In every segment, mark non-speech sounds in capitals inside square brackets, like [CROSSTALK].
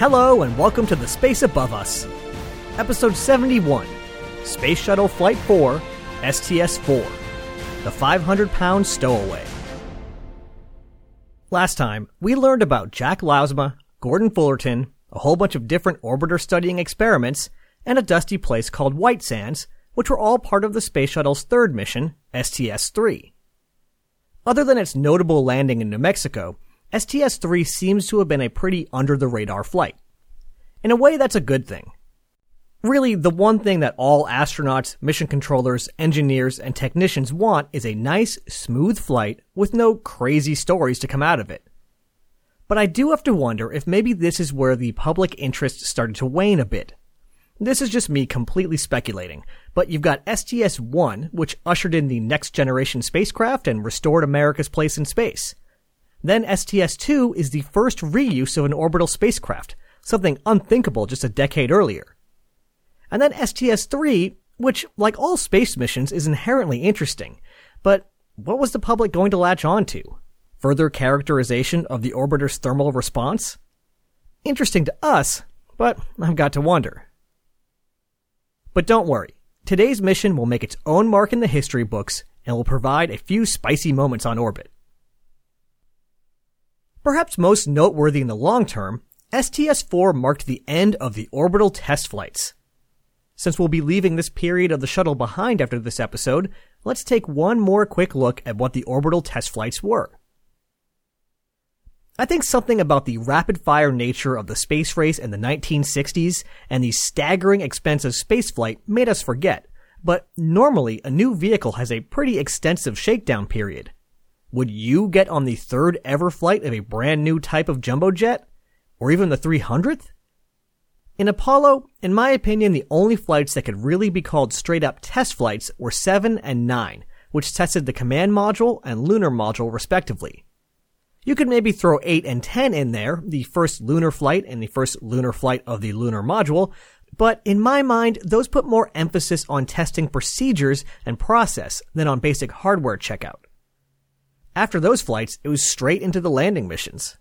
Hello, and welcome to the Space Above Us. Episode 71 Space Shuttle Flight 4, STS 4, the 500 pound stowaway. Last time, we learned about Jack Lousma, Gordon Fullerton, a whole bunch of different orbiter studying experiments, and a dusty place called White Sands, which were all part of the Space Shuttle's third mission, STS 3. Other than its notable landing in New Mexico, STS 3 seems to have been a pretty under the radar flight. In a way, that's a good thing. Really, the one thing that all astronauts, mission controllers, engineers, and technicians want is a nice, smooth flight with no crazy stories to come out of it. But I do have to wonder if maybe this is where the public interest started to wane a bit. This is just me completely speculating, but you've got STS-1, which ushered in the next generation spacecraft and restored America's place in space. Then STS-2 is the first reuse of an orbital spacecraft, something unthinkable just a decade earlier. And then STS-3, which, like all space missions, is inherently interesting, but what was the public going to latch on to? Further characterization of the orbiter's thermal response? Interesting to us, but I've got to wonder. But don't worry. Today's mission will make its own mark in the history books and will provide a few spicy moments on orbit. Perhaps most noteworthy in the long term, STS-4 marked the end of the orbital test flights. Since we'll be leaving this period of the shuttle behind after this episode, let's take one more quick look at what the orbital test flights were. I think something about the rapid fire nature of the space race in the 1960s and the staggering expense of spaceflight made us forget. But normally, a new vehicle has a pretty extensive shakedown period. Would you get on the third ever flight of a brand new type of jumbo jet? Or even the 300th? In Apollo, in my opinion, the only flights that could really be called straight up test flights were 7 and 9, which tested the command module and lunar module respectively. You could maybe throw 8 and 10 in there, the first lunar flight and the first lunar flight of the lunar module, but in my mind, those put more emphasis on testing procedures and process than on basic hardware checkout. After those flights, it was straight into the landing missions.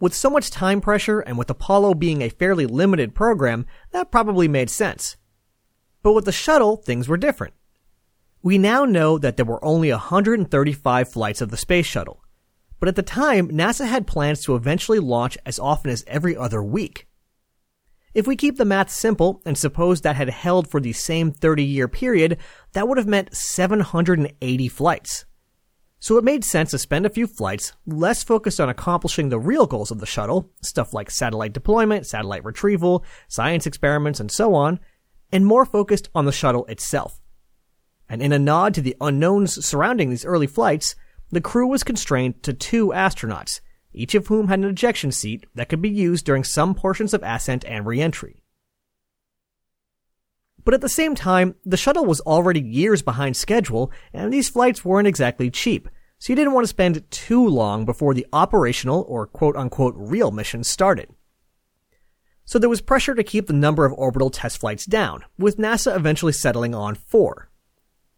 With so much time pressure and with Apollo being a fairly limited program, that probably made sense. But with the shuttle, things were different. We now know that there were only 135 flights of the space shuttle. But at the time, NASA had plans to eventually launch as often as every other week. If we keep the math simple and suppose that had held for the same 30 year period, that would have meant 780 flights. So it made sense to spend a few flights less focused on accomplishing the real goals of the shuttle, stuff like satellite deployment, satellite retrieval, science experiments, and so on, and more focused on the shuttle itself. And in a nod to the unknowns surrounding these early flights, the crew was constrained to two astronauts, each of whom had an ejection seat that could be used during some portions of ascent and reentry. But at the same time, the shuttle was already years behind schedule, and these flights weren't exactly cheap, so you didn't want to spend too long before the operational or quote unquote real mission started. So there was pressure to keep the number of orbital test flights down, with NASA eventually settling on four.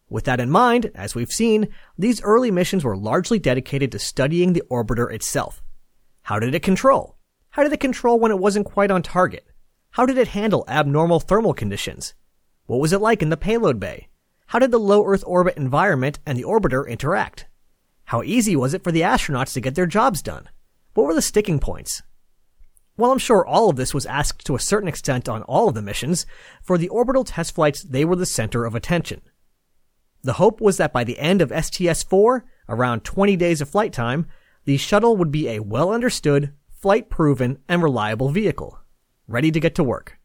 With that in mind, as we've seen, these early missions were largely dedicated to studying the orbiter itself. How did it control? How did it control when it wasn't quite on target? How did it handle abnormal thermal conditions? What was it like in the payload bay? How did the low Earth orbit environment and the orbiter interact? How easy was it for the astronauts to get their jobs done? What were the sticking points? While I'm sure all of this was asked to a certain extent on all of the missions, for the orbital test flights, they were the center of attention. The hope was that by the end of STS-4, around 20 days of flight time, the shuttle would be a well understood, flight proven, and reliable vehicle, ready to get to work.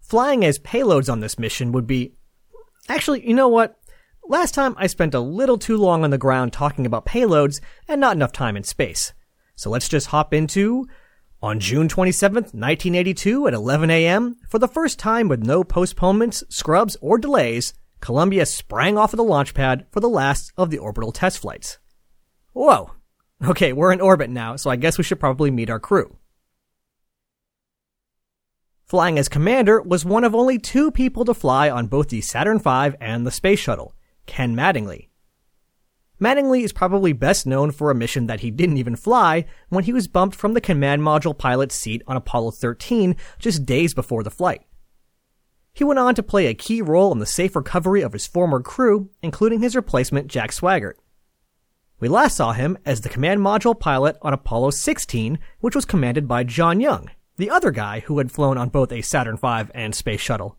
Flying as payloads on this mission would be. Actually, you know what? Last time I spent a little too long on the ground talking about payloads and not enough time in space. So let's just hop into on June 27th, 1982 at 11 a.m., for the first time with no postponements, scrubs, or delays, Columbia sprang off of the launch pad for the last of the orbital test flights. Whoa. Okay, we're in orbit now, so I guess we should probably meet our crew. Flying as commander was one of only two people to fly on both the Saturn V and the Space Shuttle, Ken Mattingly. Mattingly is probably best known for a mission that he didn't even fly when he was bumped from the command module pilot's seat on Apollo 13 just days before the flight. He went on to play a key role in the safe recovery of his former crew, including his replacement Jack Swigert. We last saw him as the command module pilot on Apollo 16, which was commanded by John Young, the other guy who had flown on both a Saturn V and Space Shuttle.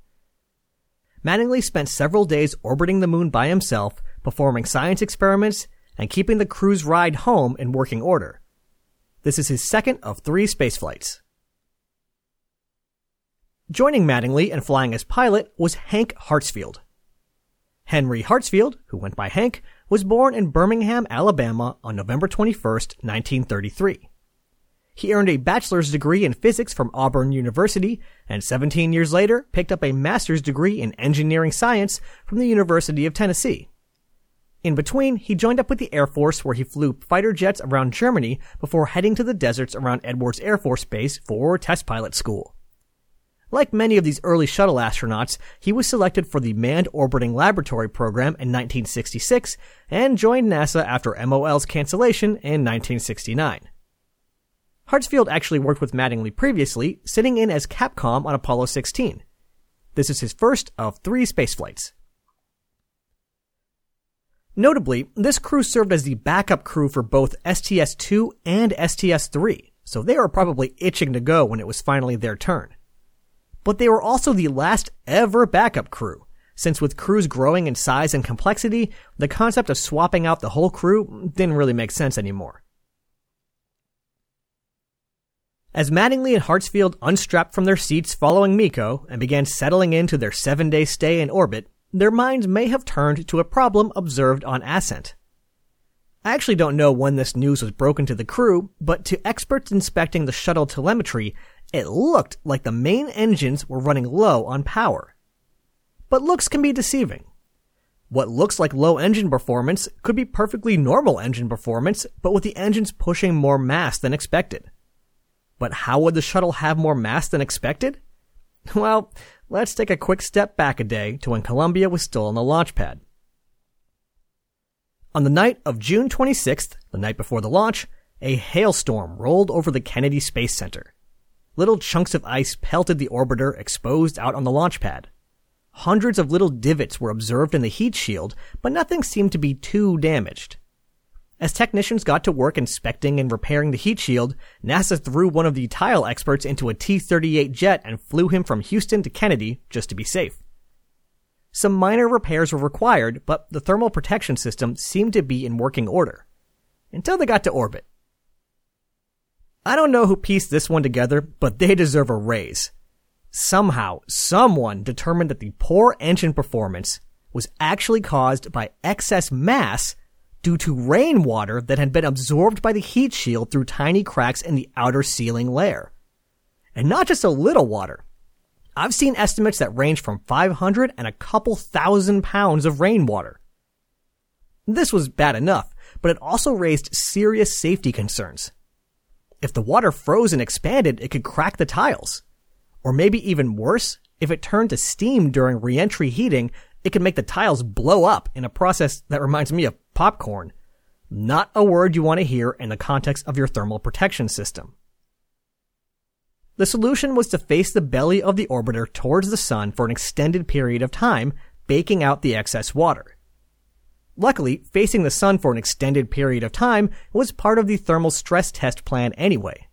Mattingly spent several days orbiting the moon by himself, performing science experiments, and keeping the crew's ride home in working order. This is his second of three space flights. Joining Mattingly and flying as pilot was Hank Hartsfield. Henry Hartsfield, who went by Hank, was born in Birmingham, Alabama on November 21, 1933. He earned a bachelor's degree in physics from Auburn University and 17 years later picked up a master's degree in engineering science from the University of Tennessee. In between, he joined up with the Air Force where he flew fighter jets around Germany before heading to the deserts around Edwards Air Force Base for test pilot school. Like many of these early shuttle astronauts, he was selected for the Manned Orbiting Laboratory program in 1966 and joined NASA after MOL's cancellation in 1969. Hartsfield actually worked with Mattingly previously, sitting in as Capcom on Apollo 16. This is his first of three spaceflights. Notably, this crew served as the backup crew for both STS-2 and STS-3, so they were probably itching to go when it was finally their turn but they were also the last ever backup crew. Since with crews growing in size and complexity, the concept of swapping out the whole crew didn't really make sense anymore. As Mattingly and Hartsfield unstrapped from their seats following MECO and began settling into their seven day stay in orbit, their minds may have turned to a problem observed on Ascent. I actually don't know when this news was broken to the crew, but to experts inspecting the shuttle telemetry, it looked like the main engines were running low on power. But looks can be deceiving. What looks like low engine performance could be perfectly normal engine performance, but with the engines pushing more mass than expected. But how would the shuttle have more mass than expected? [LAUGHS] Well, let's take a quick step back a day to when Columbia was still on the launch pad. On the night of June 26th, the night before the launch, a hailstorm rolled over the Kennedy Space Center. Little chunks of ice pelted the orbiter exposed out on the launch pad. Hundreds of little divots were observed in the heat shield, but nothing seemed to be too damaged. As technicians got to work inspecting and repairing the heat shield, NASA threw one of the tile experts into a T-38 jet and flew him from Houston to Kennedy just to be safe. Some minor repairs were required, but the thermal protection system seemed to be in working order. Until they got to orbit. I don't know who pieced this one together, but they deserve a raise. Somehow, someone determined that the poor engine performance was actually caused by excess mass due to rainwater that had been absorbed by the heat shield through tiny cracks in the outer sealing layer. And not just a little water. I've seen estimates that range from 500 and a couple thousand pounds of rainwater. This was bad enough, but it also raised serious safety concerns. If the water froze and expanded, it could crack the tiles. Or maybe even worse, if it turned to steam during reentry heating, it could make the tiles blow up in a process that reminds me of popcorn. Not a word you want to hear in the context of your thermal protection system. The solution was to face the belly of the orbiter towards the sun for an extended period of time, baking out the excess water. Luckily, facing the sun for an extended period of time was part of the thermal stress test plan anyway.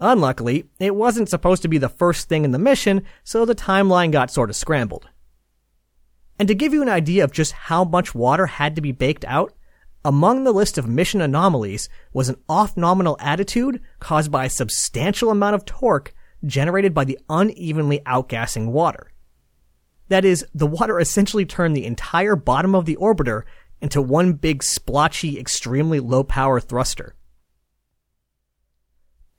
Unluckily, it wasn't supposed to be the first thing in the mission, so the timeline got sort of scrambled. And to give you an idea of just how much water had to be baked out, among the list of mission anomalies was an off nominal attitude caused by a substantial amount of torque generated by the unevenly outgassing water. That is, the water essentially turned the entire bottom of the orbiter into one big splotchy, extremely low power thruster.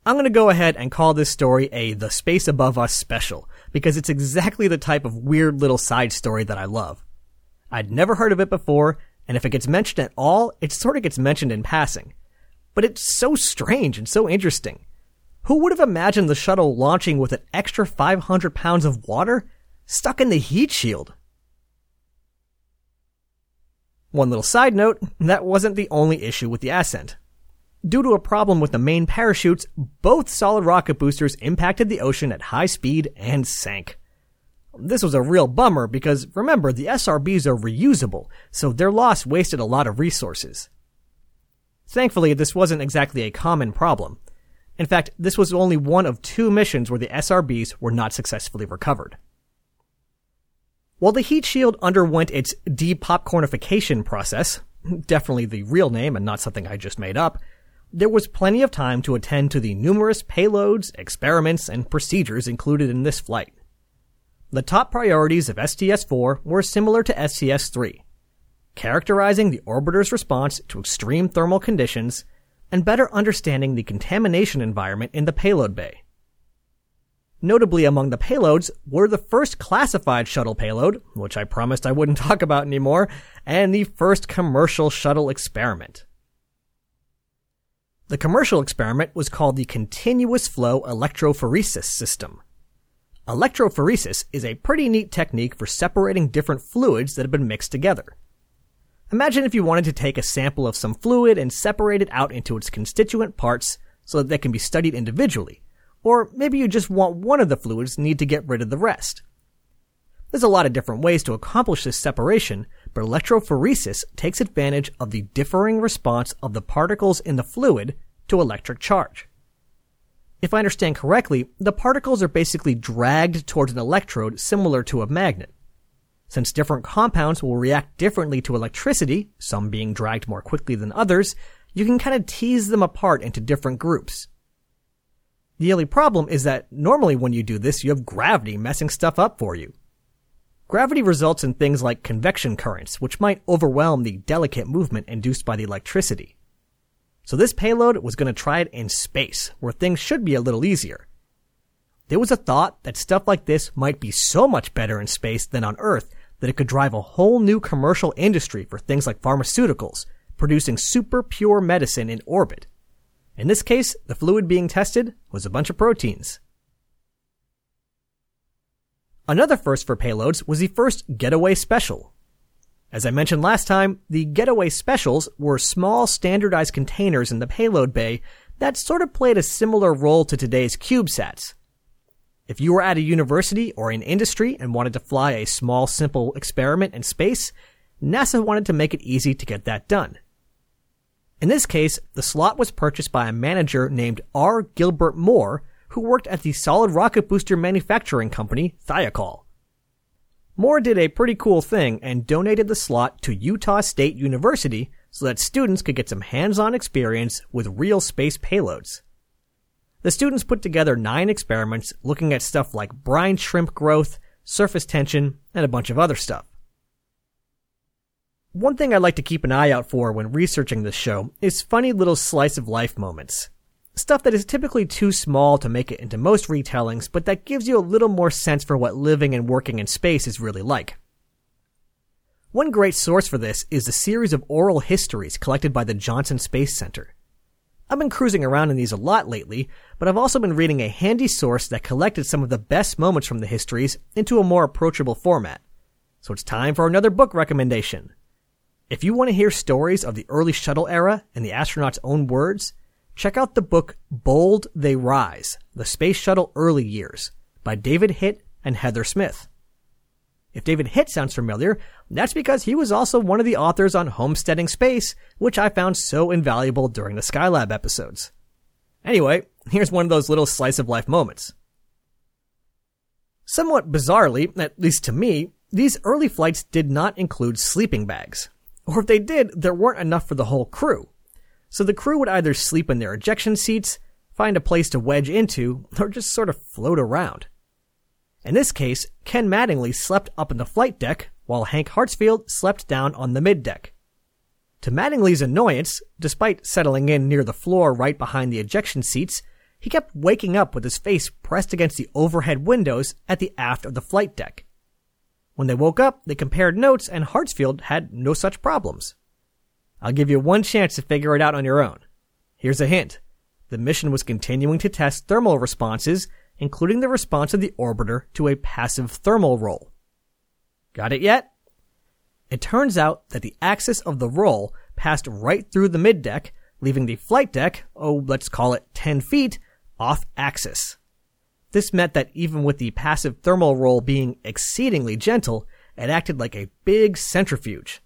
I'm going to go ahead and call this story a The Space Above Us special, because it's exactly the type of weird little side story that I love. I'd never heard of it before, and if it gets mentioned at all, it sort of gets mentioned in passing. But it's so strange and so interesting. Who would have imagined the shuttle launching with an extra 500 pounds of water stuck in the heat shield. One little side note, that wasn't the only issue with the Ascent. Due to a problem with the main parachutes, both solid rocket boosters impacted the ocean at high speed and sank. This was a real bummer because remember, the SRBs are reusable, so their loss wasted a lot of resources. Thankfully, this wasn't exactly a common problem. In fact, this was only one of two missions where the SRBs were not successfully recovered. While the heat shield underwent its depopcornification process, [LAUGHS] definitely the real name and not something I just made up, there was plenty of time to attend to the numerous payloads, experiments, and procedures included in this flight. The top priorities of STS-4 were similar to STS-3, characterizing the orbiter's response to extreme thermal conditions and better understanding the contamination environment in the payload bay. Notably among the payloads were the first classified shuttle payload, which I promised I wouldn't [LAUGHS] talk about anymore, and the first commercial shuttle experiment. The commercial experiment was called the Continuous Flow Electrophoresis System. Electrophoresis is a pretty neat technique for separating different fluids that have been mixed together. Imagine if you wanted to take a sample of some fluid and separate it out into its constituent parts so that they can be studied individually. Or maybe you just want one of the fluids and need to get rid of the rest. There's a lot of different ways to accomplish this separation, but electrophoresis takes advantage of the differing response of the particles in the fluid to electric charge. If I understand correctly, the particles are basically dragged towards an electrode similar to a magnet. Since different compounds will react differently to electricity, some being dragged more quickly than others, you can kind of tease them apart into different groups. The only problem is that normally when you do this, you have gravity messing stuff up for you. Gravity results in things like convection currents, which might overwhelm the delicate movement induced by the electricity. So this payload was going to try it in space, where things should be a little easier. There was a thought that stuff like this might be so much better in space than on Earth that it could drive a whole new commercial industry for things like pharmaceuticals, producing super pure medicine in orbit. In this case, the fluid being tested was a bunch of proteins. Another first for payloads was the first Getaway Special, as I mentioned last time, the Getaway Specials were small standardized containers in the payload bay that sort of played a similar role to today's CubeSats. If you were at a university or in industry and wanted to fly a small, simple experiment in space, NASA wanted to make it easy to get that done. In this case, the slot was purchased by a manager named R. Gilbert Moore, who worked at the solid rocket booster manufacturing company, Thiokol. Moore did a pretty cool thing and donated the slot to Utah State University so that students could get some hands-on experience with real space payloads. The students put together nine experiments looking at stuff like brine shrimp growth, surface tension, and a bunch of other stuff. One thing I like to keep an eye out for when researching this show is funny little slice of life moments. Stuff that is typically too small to make it into most retellings, but that gives you a little more sense for what living and working in space is really like. One great source for this is a series of oral histories collected by the Johnson Space Center. I've been cruising around in these a lot lately, but I've also been reading a handy source that collected some of the best moments from the histories into a more approachable format. So it's time for another book recommendation. If you want to hear stories of the early shuttle era in the astronauts' own words, Check out the book Bold They Rise The Space Shuttle Early Years by David Hitt and Heather Smith. If David Hitt sounds familiar, that's because he was also one of the authors on Homesteading Space, which I found so invaluable during the Skylab episodes. Anyway, here's one of those little slice of life moments. Somewhat bizarrely, at least to me, these early flights did not include sleeping bags. Or if they did, there weren't enough for the whole crew so the crew would either sleep in their ejection seats, find a place to wedge into, or just sort of float around. In this case, Ken Mattingly slept up in the flight deck, while Hank Hartsfield slept down on the middeck. To Mattingly's annoyance, despite settling in near the floor right behind the ejection seats, he kept waking up with his face pressed against the overhead windows at the aft of the flight deck. When they woke up, they compared notes and Hartsfield had no such problems. I'll give you one chance to figure it out on your own. Here's a hint. The mission was continuing to test thermal responses, including the response of the orbiter to a passive thermal roll. Got it yet? It turns out that the axis of the roll passed right through the middeck, leaving the flight deck, oh, let's call it 10 feet, off axis. This meant that even with the passive thermal roll being exceedingly gentle, it acted like a big centrifuge.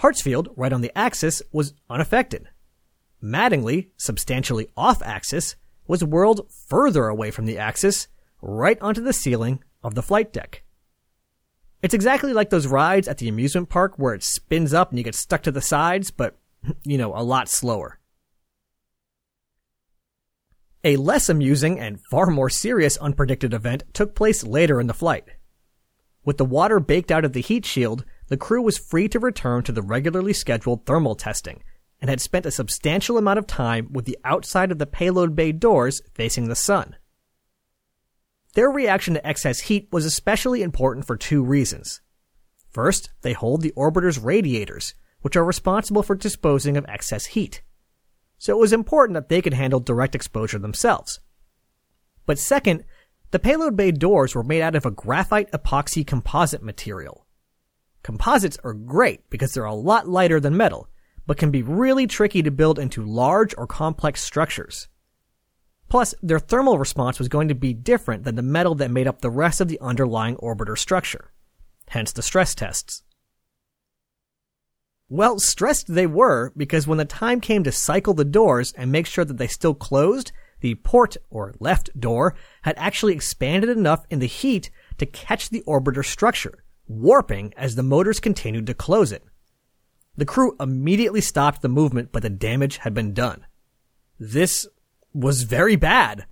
Hartsfield, right on the axis, was unaffected. Mattingly, substantially off axis, was whirled further away from the axis, right onto the ceiling of the flight deck. It's exactly like those rides at the amusement park where it spins up and you get stuck to the sides, but, [LAUGHS] you know, a lot slower. A less amusing and far more serious unpredicted event took place later in the flight. With the water baked out of the heat shield, the crew was free to return to the regularly scheduled thermal testing and had spent a substantial amount of time with the outside of the payload bay doors facing the sun. Their reaction to excess heat was especially important for two reasons. First, they hold the orbiter's radiators, which are responsible for disposing of excess heat. So it was important that they could handle direct exposure themselves. But second, the payload bay doors were made out of a graphite epoxy composite material. Composites are great because they're a lot lighter than metal, but can be really tricky to build into large or complex structures. Plus, their thermal response was going to be different than the metal that made up the rest of the underlying orbiter structure. Hence the stress tests. Well, stressed they were because when the time came to cycle the doors and make sure that they still closed, the port or left door had actually expanded enough in the heat to catch the orbiter structure, warping as the motors continued to close it. The crew immediately stopped the movement, but the damage had been done. This was very bad.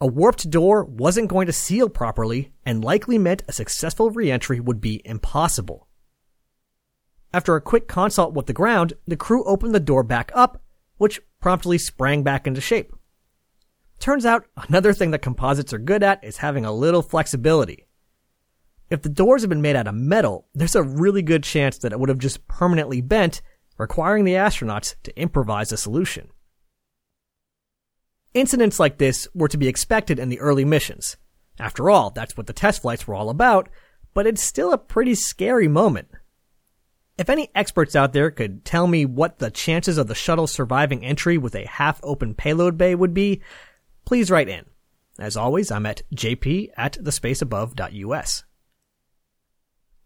A warped door wasn't going to seal properly and likely meant a successful reentry would be impossible. After a quick consult with the ground, the crew opened the door back up, which promptly sprang back into shape. Turns out another thing that composites are good at is having a little flexibility. If the doors had been made out of metal, there's a really good chance that it would have just permanently bent, requiring the astronauts to improvise a solution. Incidents like this were to be expected in the early missions. After all, that's what the test flights were all about, but it's still a pretty scary moment. If any experts out there could tell me what the chances of the shuttle surviving entry with a half open payload bay would be, please write in. As always, I'm at jp at thespaceabove.us.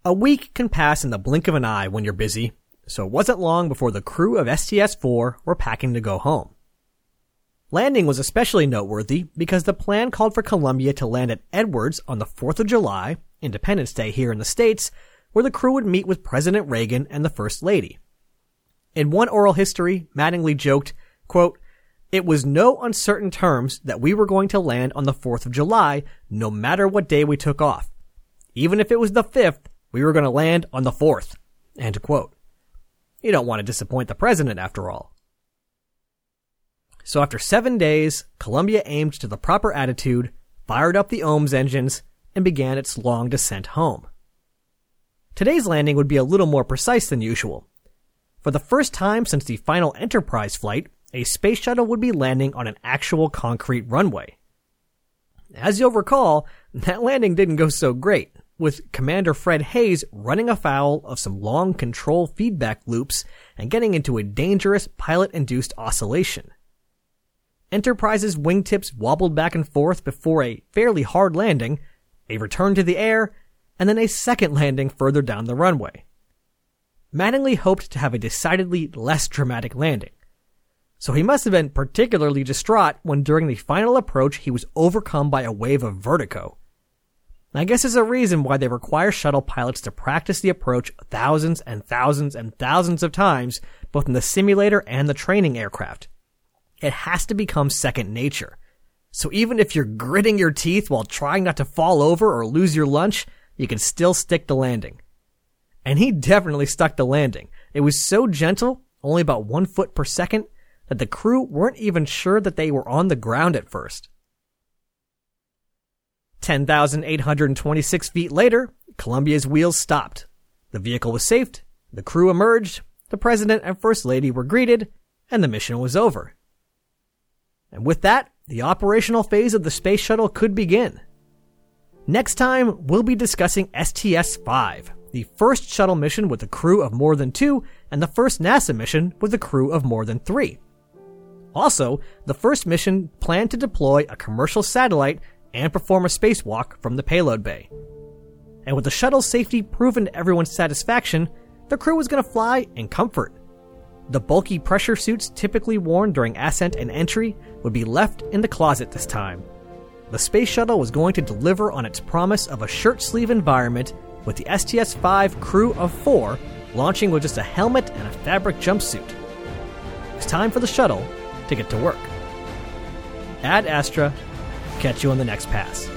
A week can pass in the blink of an eye when you're busy, so it wasn't long before the crew of STS-4 were packing to go home. Landing was especially noteworthy because the plan called for Columbia to land at Edwards on the 4th of July, Independence Day here in the States, where the crew would meet with President Reagan and the First Lady. In one oral history, Mattingly joked, quote, it was no uncertain terms that we were going to land on the 4th of July, no matter what day we took off. Even if it was the 5th, we were going to land on the 4th. End quote. You don't want to disappoint the president after all. So after seven days, Columbia aimed to the proper attitude, fired up the OMS engines, and began its long descent home. Today's landing would be a little more precise than usual. For the first time since the final Enterprise flight, a space shuttle would be landing on an actual concrete runway. As you'll recall, that landing didn't go so great, with Commander Fred Haise running afoul of some long control feedback loops and getting into a dangerous pilot-induced oscillation. Enterprise's wingtips wobbled back and forth before a fairly hard landing, a return to the air, and then a second landing further down the runway. Mattingly hoped to have a decidedly less dramatic landing. So he must have been particularly distraught when during the final approach he was overcome by a wave of vertigo. I guess there's a reason why they require shuttle pilots to practice the approach thousands and thousands and thousands of times, both in the simulator and the training aircraft it has to become second nature. So even if you're gritting your teeth while trying not to fall over or lose your lunch, you can still stick the landing. And he definitely stuck the landing. It was so gentle, only about one foot per second, that the crew weren't even sure that they were on the ground at first. 10,826 feet later, Columbia's wheels stopped. The vehicle was saved, the crew emerged, the president and first lady were greeted, and the mission was over. And with that, the operational phase of the space shuttle could begin. Next time, we'll be discussing STS 5, the first shuttle mission with a crew of more than two, and the first NASA mission with a crew of more than three. Also, the first mission planned to deploy a commercial satellite and perform a spacewalk from the payload bay. And with the shuttle's safety proven to everyone's satisfaction, the crew was going to fly in comfort. The bulky pressure suits typically worn during ascent and entry would be left in the closet this time. The space shuttle was going to deliver on its promise of a shirt sleeve environment with the STS 5 crew of four launching with just a helmet and a fabric jumpsuit. It's time for the shuttle to get to work. Ad Astra, catch you on the next pass.